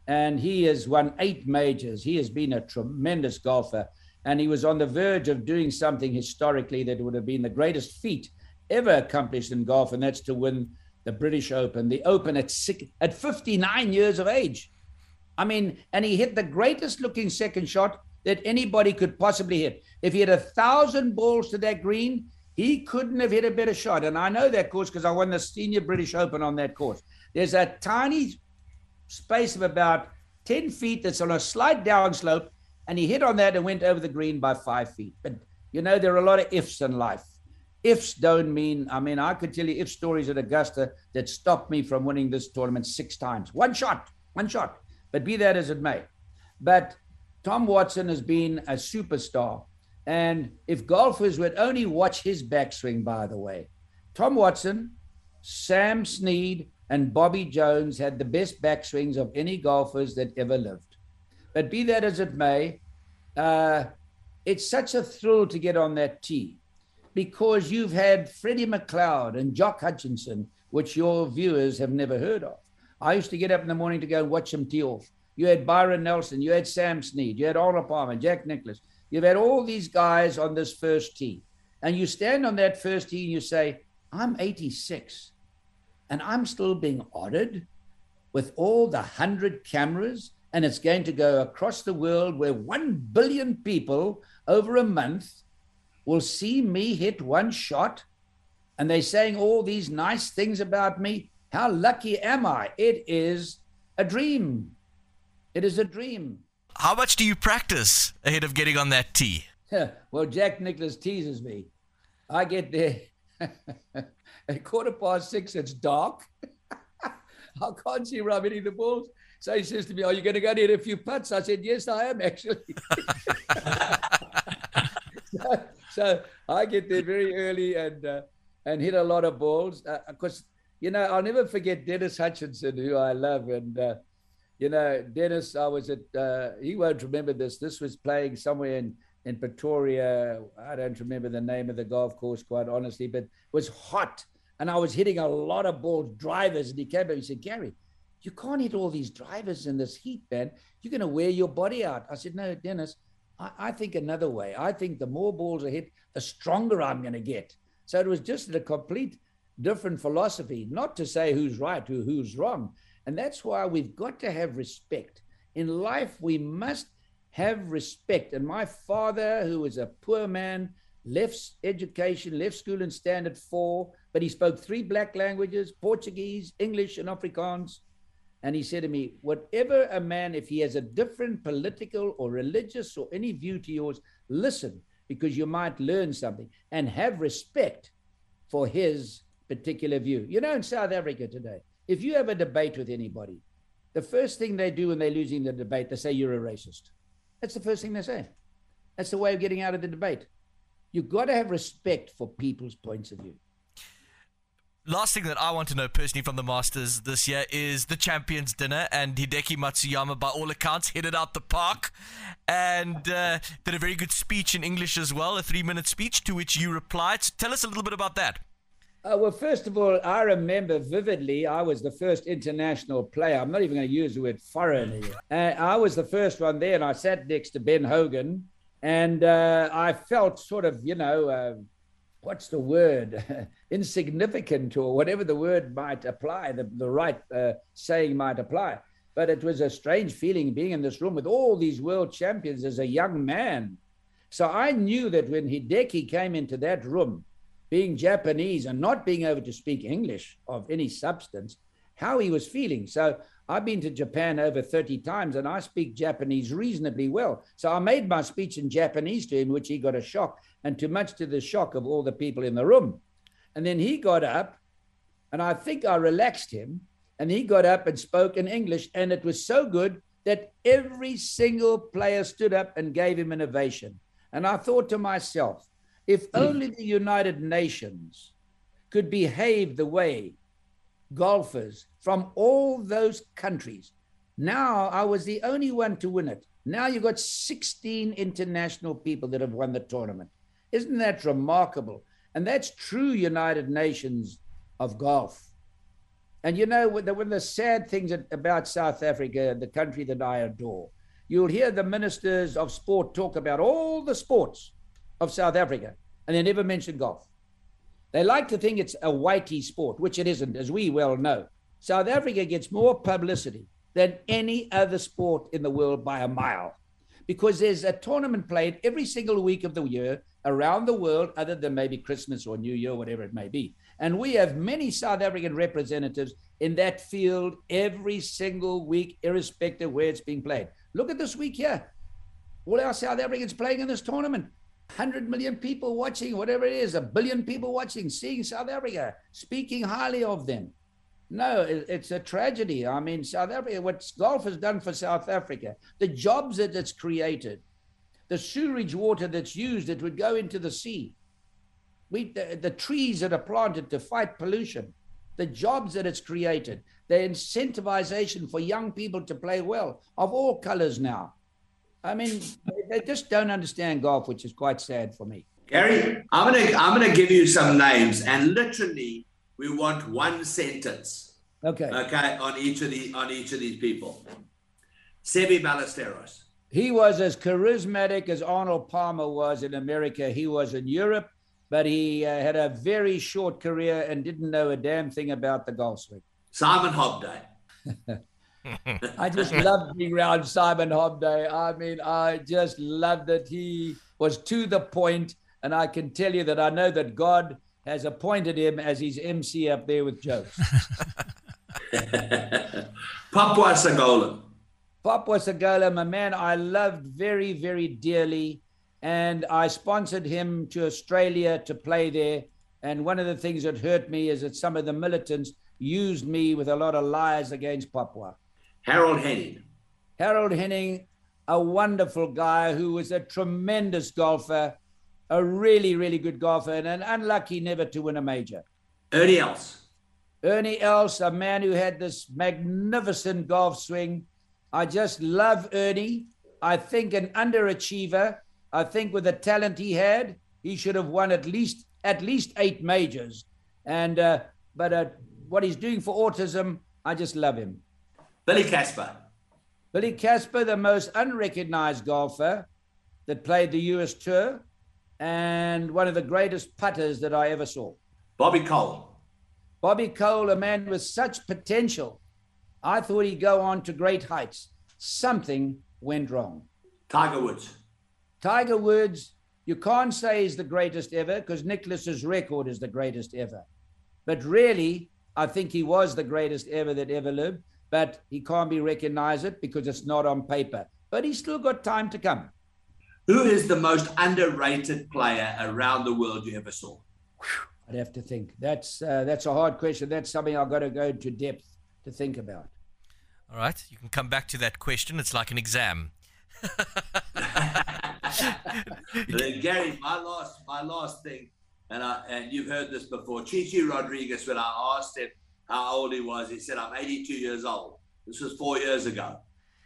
and he has won eight majors. He has been a tremendous golfer, and he was on the verge of doing something historically that would have been the greatest feat ever accomplished in golf, and that's to win the British Open, the Open at six, at 59 years of age. I mean, and he hit the greatest looking second shot that anybody could possibly hit. If he had a thousand balls to that green, he couldn't have hit a better shot. And I know that course because I won the senior British Open on that course. There's a tiny space of about 10 feet that's on a slight downslope, and he hit on that and went over the green by five feet. But you know, there are a lot of ifs in life. Ifs don't mean, I mean, I could tell you if stories at Augusta that stopped me from winning this tournament six times. One shot, one shot. But be that as it may. But Tom Watson has been a superstar. And if golfers would only watch his backswing, by the way, Tom Watson, Sam Snead, and Bobby Jones had the best backswings of any golfers that ever lived. But be that as it may, uh, it's such a thrill to get on that tee because you've had Freddie McLeod and Jock Hutchison, which your viewers have never heard of. I used to get up in the morning to go and watch them tee off. You had Byron Nelson, you had Sam Snead, you had Arnold Palmer, Jack Nicklaus. You've had all these guys on this first tee. And you stand on that first tee and you say, I'm 86 and I'm still being ordered with all the hundred cameras, and it's going to go across the world where one billion people over a month will see me hit one shot, and they're saying all these nice things about me. How lucky am I? It is a dream. It is a dream. How much do you practice ahead of getting on that tee? well, Jack Nicklaus teases me. I get there. At quarter past six, it's dark. I can't see I'm hitting the balls. So he says to me, Are you going to go and hit a few putts? I said, Yes, I am actually. so, so, I get there very early and uh, and hit a lot of balls. Because, uh, you know, I'll never forget Dennis Hutchinson, who I love. And, uh, you know, Dennis, I was at, uh, he won't remember this. This was playing somewhere in in Pretoria. I don't remember the name of the golf course, quite honestly, but it was hot. And I was hitting a lot of balls, drivers. And he came up and he said, Gary, you can't hit all these drivers in this heat, man. You're going to wear your body out. I said, No, Dennis, I, I think another way. I think the more balls I hit, the stronger I'm going to get. So it was just a complete different philosophy, not to say who's right or who's wrong. And that's why we've got to have respect. In life, we must have respect. And my father, who was a poor man, left education, left school in standard four, but he spoke three black languages Portuguese, English, and Afrikaans. And he said to me, Whatever a man, if he has a different political or religious or any view to yours, listen, because you might learn something and have respect for his particular view. You know, in South Africa today, if you have a debate with anybody, the first thing they do when they're losing the debate, they say, You're a racist. That's the first thing they say. That's the way of getting out of the debate. You've got to have respect for people's points of view. Last thing that I want to know personally from the Masters this year is the Champions Dinner, and Hideki Matsuyama, by all accounts, hit it out the park and uh, did a very good speech in English as well, a three minute speech to which you replied. So tell us a little bit about that. Uh, well, first of all, I remember vividly I was the first international player. I'm not even going to use the word foreign. Uh, I was the first one there, and I sat next to Ben Hogan, and uh, I felt sort of, you know, uh, what's the word? Insignificant, or whatever the word might apply, the, the right uh, saying might apply. But it was a strange feeling being in this room with all these world champions as a young man. So I knew that when Hideki came into that room, being Japanese and not being able to speak English of any substance, how he was feeling. So I've been to Japan over 30 times and I speak Japanese reasonably well. So I made my speech in Japanese to him, which he got a shock, and too much to the shock of all the people in the room. And then he got up, and I think I relaxed him, and he got up and spoke in English, and it was so good that every single player stood up and gave him an ovation. And I thought to myself, if hmm. only the United Nations could behave the way golfers from all those countries. Now I was the only one to win it. Now you've got 16 international people that have won the tournament. Isn't that remarkable? And that's true United Nations of golf. And you know, one of the sad things about South Africa, the country that I adore, you'll hear the ministers of sport talk about all the sports of South Africa, and they never mention golf. They like to think it's a whitey sport, which it isn't, as we well know. South Africa gets more publicity than any other sport in the world by a mile because there's a tournament played every single week of the year around the world, other than maybe Christmas or New Year, whatever it may be. And we have many South African representatives in that field every single week, irrespective where it's being played. Look at this week here. All our South Africans playing in this tournament. 100 million people watching, whatever it is, a billion people watching, seeing South Africa, speaking highly of them. No, it's a tragedy. I mean, South Africa, what golf has done for South Africa, the jobs that it's created, the sewage water that's used that would go into the sea, we, the, the trees that are planted to fight pollution, the jobs that it's created, the incentivization for young people to play well of all colors now. I mean, they just don't understand golf, which is quite sad for me. Gary, I'm gonna I'm gonna give you some names, and literally, we want one sentence. Okay. Okay, on each of the on each of these people. Seve Ballesteros. He was as charismatic as Arnold Palmer was in America. He was in Europe but he uh, had a very short career and didn't know a damn thing about the golf swing. Simon Hobday. I just loved being around Simon Hobday. I mean, I just loved that he was to the point, and I can tell you that I know that God has appointed him as his MC up there with jokes. Papwa Sewgolum. Papwa Sewgolum, a man I loved very, very dearly and I sponsored him to Australia to play there. And one of the things that hurt me is that some of the militants used me with a lot of lies against Papwa. Harold Henning. Harold Henning, a wonderful guy who was a tremendous golfer, a really, really good golfer, and an unlucky never to win a major. Ernie Els. Ernie Els, a man who had this magnificent golf swing. I just love Ernie. I think an underachiever I think with the talent he had, he should have won at least at least eight majors. And uh, but uh, what he's doing for autism, I just love him. Billy Casper. Billy Casper, the most unrecognized golfer that played the U.S. Tour, and one of the greatest putters that I ever saw. Bobby Cole. Bobby Cole, a man with such potential. I thought he'd go on to great heights. Something went wrong. Tiger Woods. Tiger Woods, you can't say is the greatest ever because Nicklaus's record is the greatest ever. But really, I think he was the greatest ever that ever lived, but he can't be recognized it because it's not on paper. But he's still got time to come. Who is the most underrated player around the world you ever saw? I'd have to think. That's uh, that's a hard question. That's something I've got to go into depth to think about. All right, you can come back to that question. It's like an exam. Gary, my last my last thing, and I, and you've heard this before. Chichi Rodriguez, when I asked him how old he was, he said, "I'm 82 years old." This was four years ago.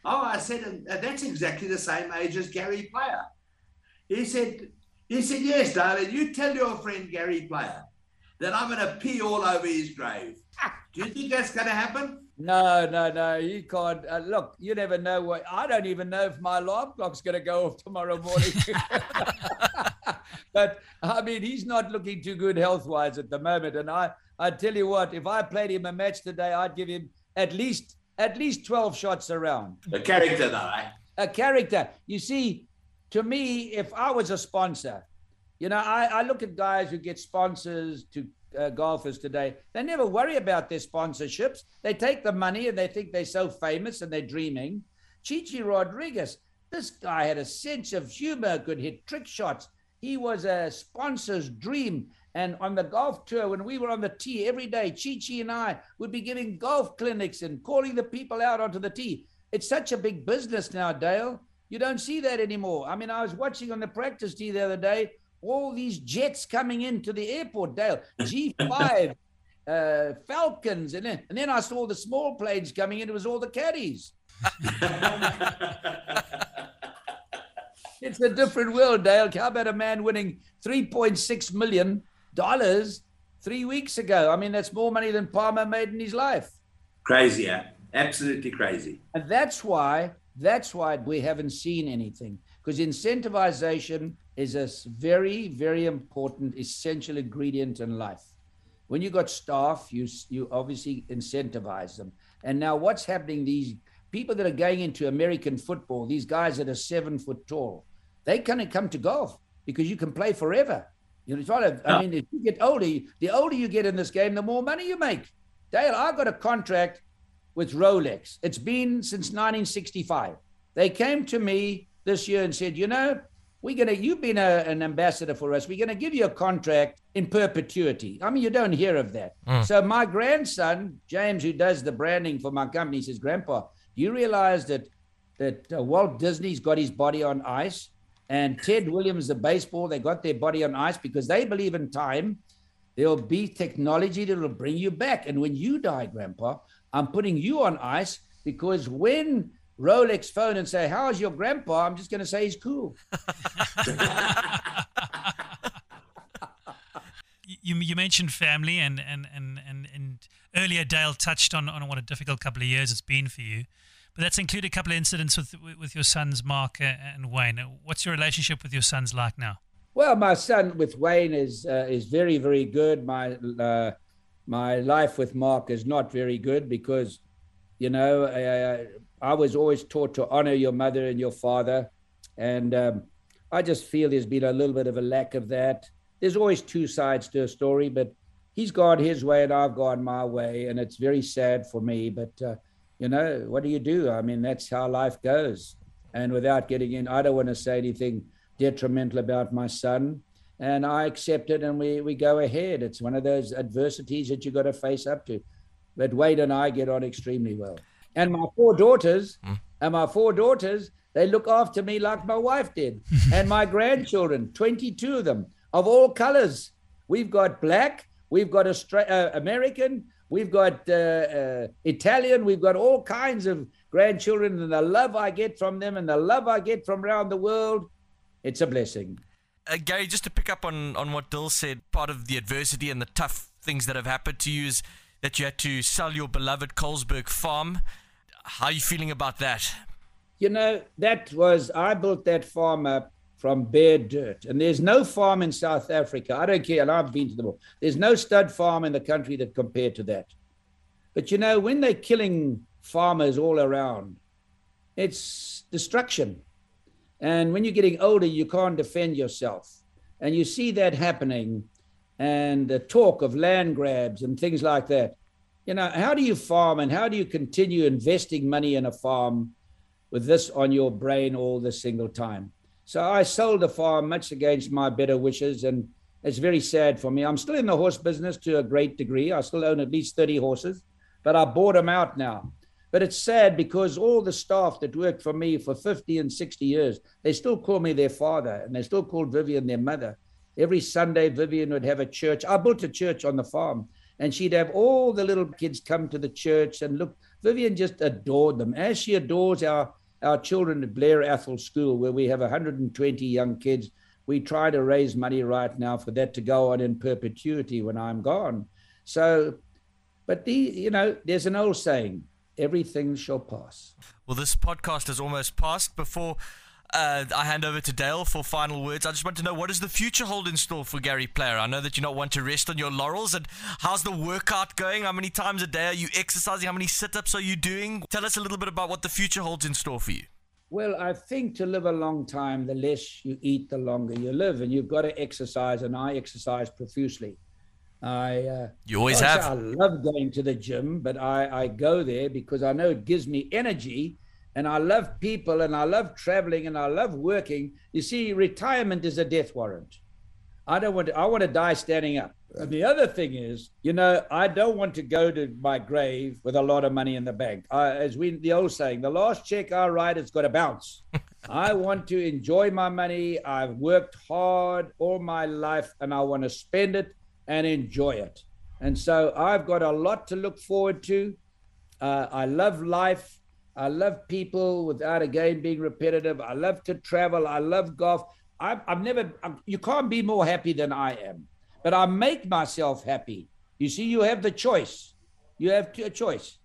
Oh, I said, that's exactly the same age as Gary Player. He said, he said, yes, darling. You tell your friend Gary Player that I'm going to pee all over his grave. Do you think that's going to happen? No, no, no. You can't. Uh, look, you never know what. I don't even know if my alarm clock's going to go off tomorrow morning. but I mean, he's not looking too good health wise at the moment. And I, I tell you what, if I played him a match today, I'd give him at least at least 12 shots around. A character, though, eh? A character. You see, to me, if I was a sponsor, you know, I, I look at guys who get sponsors to uh, golfers today. They never worry about their sponsorships. They take the money and they think they're so famous and they're dreaming. Chichi Rodriguez, this guy had a sense of humor, could hit trick shots. He was a sponsor's dream. And on the golf tour, when we were on the tee every day, Chichi and I would be giving golf clinics and calling the people out onto the tee. It's such a big business now, Dale. You don't see that anymore. I mean, I was watching on the practice tee the other day, all these jets coming into the airport, Dale. G5, uh, Falcons, and then, and then I saw the small planes coming in. It was all the caddies. it's a different world, Dale. How about a man winning $3.6 million three weeks ago? I mean, that's more money than Palmer made in his life. Crazy, yeah. Absolutely crazy. And that's why that's why we haven't seen anything because incentivization is a very very important essential ingredient in life. When you got staff, you you obviously incentivize them. And now what's happening? These people that are going into American football, these guys that are seven foot tall, they kind of come to golf because you can play forever. You know, try to, I mean, if you get older, the older you get in this game, the more money you make. Dale, I got a contract with Rolex. It's been since 1965. They came to me this year and said, you know, we're gonna you've been a, an ambassador for us. We're gonna give you a contract in perpetuity. I mean, you don't hear of that. Mm. So my grandson, James, who does the branding for my company, says, Grandpa, do you realize that that uh, Walt Disney's got his body on ice and Ted Williams, the baseball, they got their body on ice because they believe in time. There'll be technology that will bring you back. And when you die, Grandpa, I'm putting you on ice because when Rolex phone and say, How's your grandpa? I'm just going to say he's cool. you, you mentioned family, and, and, and, and, and earlier Dale touched on, on what a difficult couple of years it's been for you. But that's included a couple of incidents with with your sons, Marc and Wayne. What's your relationship with your sons like now? Well, my son with Wayne is uh, is very very good. My uh, my life with Marc is not very good because, you know, I, I was always taught to honor your mother and your father, and um, I just feel there's been a little bit of a lack of that. There's always two sides to a story, but he's gone his way and I've gone my way, and it's very sad for me. But uh, you know, what do you do? I mean, that's how life goes. And without getting in, I don't want to say anything detrimental about my son. And I accept it and we, we go ahead. It's one of those adversities that you've got to face up to. But Wayne and I get on extremely well. And my four daughters, mm. and my four daughters, they look after me like my wife did. and my grandchildren, 22 of them, of all colors. We've got black, we've got Austra- uh, American, we've got uh, uh, Italian, we've got all kinds of grandchildren. And the love I get from them and the love I get from around the world, it's a blessing. Uh, Gary, just to pick up on, on what Dill said, part of the adversity and the tough things that have happened to you is that you had to sell your beloved Colesberg farm. How are you feeling about that? You know, that was, I built that farm up from bare dirt. And there's no farm in South Africa. I don't care. And I've been to them all. There's no stud farm in the country that compared to that. But you know, when they're killing farmers all around, it's destruction. And when you're getting older, you can't defend yourself. And you see that happening and the talk of land grabs and things like that you know, how do you farm and how do you continue investing money in a farm with this on your brain all the single time? So I sold the farm much against my better wishes, and it's very sad for me. I'm still in the horse business to a great degree. I still own at least 30 horses, but I bought them out now. But it's sad because all the staff that worked for me for 50 and 60 years, they still call me their father and they still called Vivian their mother. Every Sunday, Vivian would have a church. I built a church on the farm and she'd have all the little kids come to the church and look. Vivian just adored them, as she adores our our children at Blair Athol School, where we have 120 young kids. We try to raise money right now for that to go on in perpetuity when I'm gone. So, but the you know, there's an old saying: everything shall pass. Well, this podcast has almost passed. Before uh, I hand over to Dale for final words. I just want to know what does the future hold in store for Gary Player? I know that you're not want to rest on your laurels. And how's the workout going? How many times a day are you exercising? How many sit-ups are you doing? Tell us a little bit about what the future holds in store for you. Well, I think to live a long time, the less you eat, the longer you live, and you've got to exercise. And I exercise profusely. I uh, you always have. I love going to the gym, but I, I go there because I know it gives me energy and I love people and I love traveling and I love working. You see, retirement is a death warrant. I don't want to, I want to die standing up. And the other thing is, you know, I don't want to go to my grave with a lot of money in the bank. I, as we, the old saying, the last check I write has got to bounce. I want to enjoy my money. I've worked hard all my life and I want to spend it and enjoy it. And so I've got a lot to look forward to. Uh, I love life. I love people without again being repetitive. I love to travel. I love golf. I've, I've never, I'm, you can't be more happy than I am, but I make myself happy. You see, you have the choice. You have a choice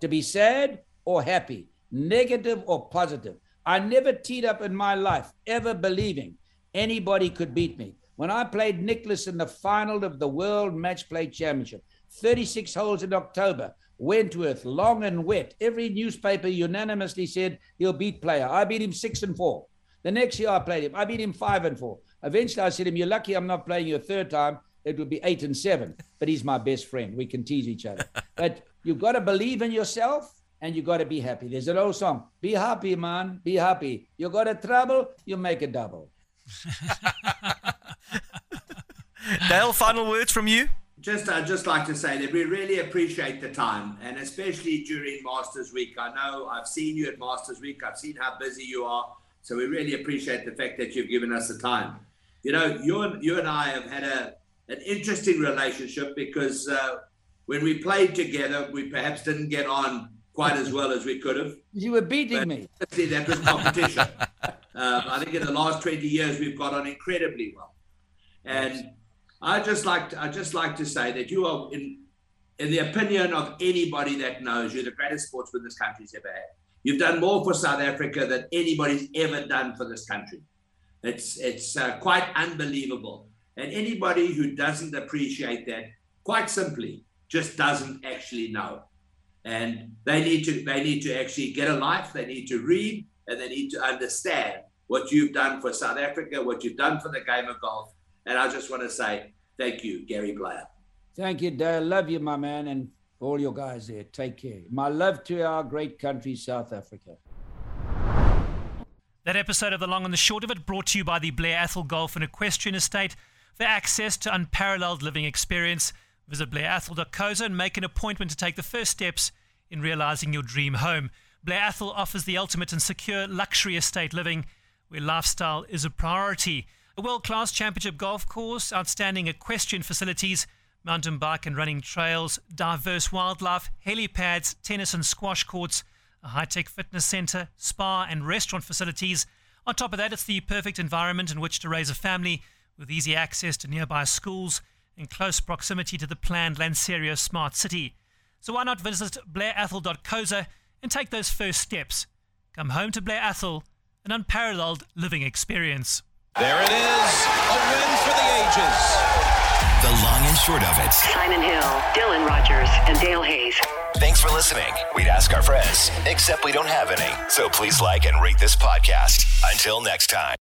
to be sad or happy, negative or positive. I never teed up in my life ever believing anybody could beat me. When I played Nicklaus in the final of the World Match Play Championship, 36 holes in October, Wentworth, long and wet. Every newspaper unanimously said he'll beat player. I beat him six and four. The next year I played him. I beat him five and four. Eventually I said to him, You're lucky I'm not playing you a third time. It would be eight and seven. But he's my best friend. We can tease each other. But you've got to believe in yourself and you've got to be happy. There's an old song. Be happy, man. Be happy. You got a trouble, you make a double. Dale, final words from you? Just, I'd just like to say that we really appreciate the time, and especially during Masters Week. I know I've seen you at Masters Week. I've seen how busy you are, so we really appreciate the fact that you've given us the time. You know, you and you and I have had a an interesting relationship because uh, when we played together, we perhaps didn't get on quite as well as we could have. You were beating But me. obviously that was competition. um, I think in the last 20 years we've got on incredibly well. And I just like to, I just like to say that you are in in the opinion of anybody that knows you, the greatest sportsman this country's ever had. You've done more for South Africa than anybody's ever done for this country. It's it's uh, quite unbelievable. And anybody who doesn't appreciate that, quite simply, just doesn't actually know and they need to they need to actually get a life they need to read and they need to understand what you've done for south africa what you've done for the game of golf and i just want to say thank you gary player Thank you, Dale. Love you, my man, and all your guys there. Take care. My love to our great country, South Africa. That episode of The Long and the Short of It brought to you by the Blair Athol Golf and Equestrian Estate. For access to unparalleled living experience, visit blairathol.co and make an appointment to take the first steps in realizing your dream home. Blair Athol offers the ultimate and secure luxury estate living where lifestyle is a priority. A world class championship golf course, outstanding equestrian facilities, mountain bike and running trails, diverse wildlife, helipads, tennis and squash courts, a high tech fitness center, spa, and restaurant facilities. On top of that, it's the perfect environment in which to raise a family with easy access to nearby schools and close proximity to the planned Lanseria Smart City. So why not visit blairathol.coza and take those first steps? Come home to Blair Athol, an unparalleled living experience. There it is. A win for the ages. The long and short of it. Simon Hill, Dylan Rogers, and Dale Hayes. Thanks for listening. We'd ask our friends, except we don't have any. So please like and rate this podcast. Until next time.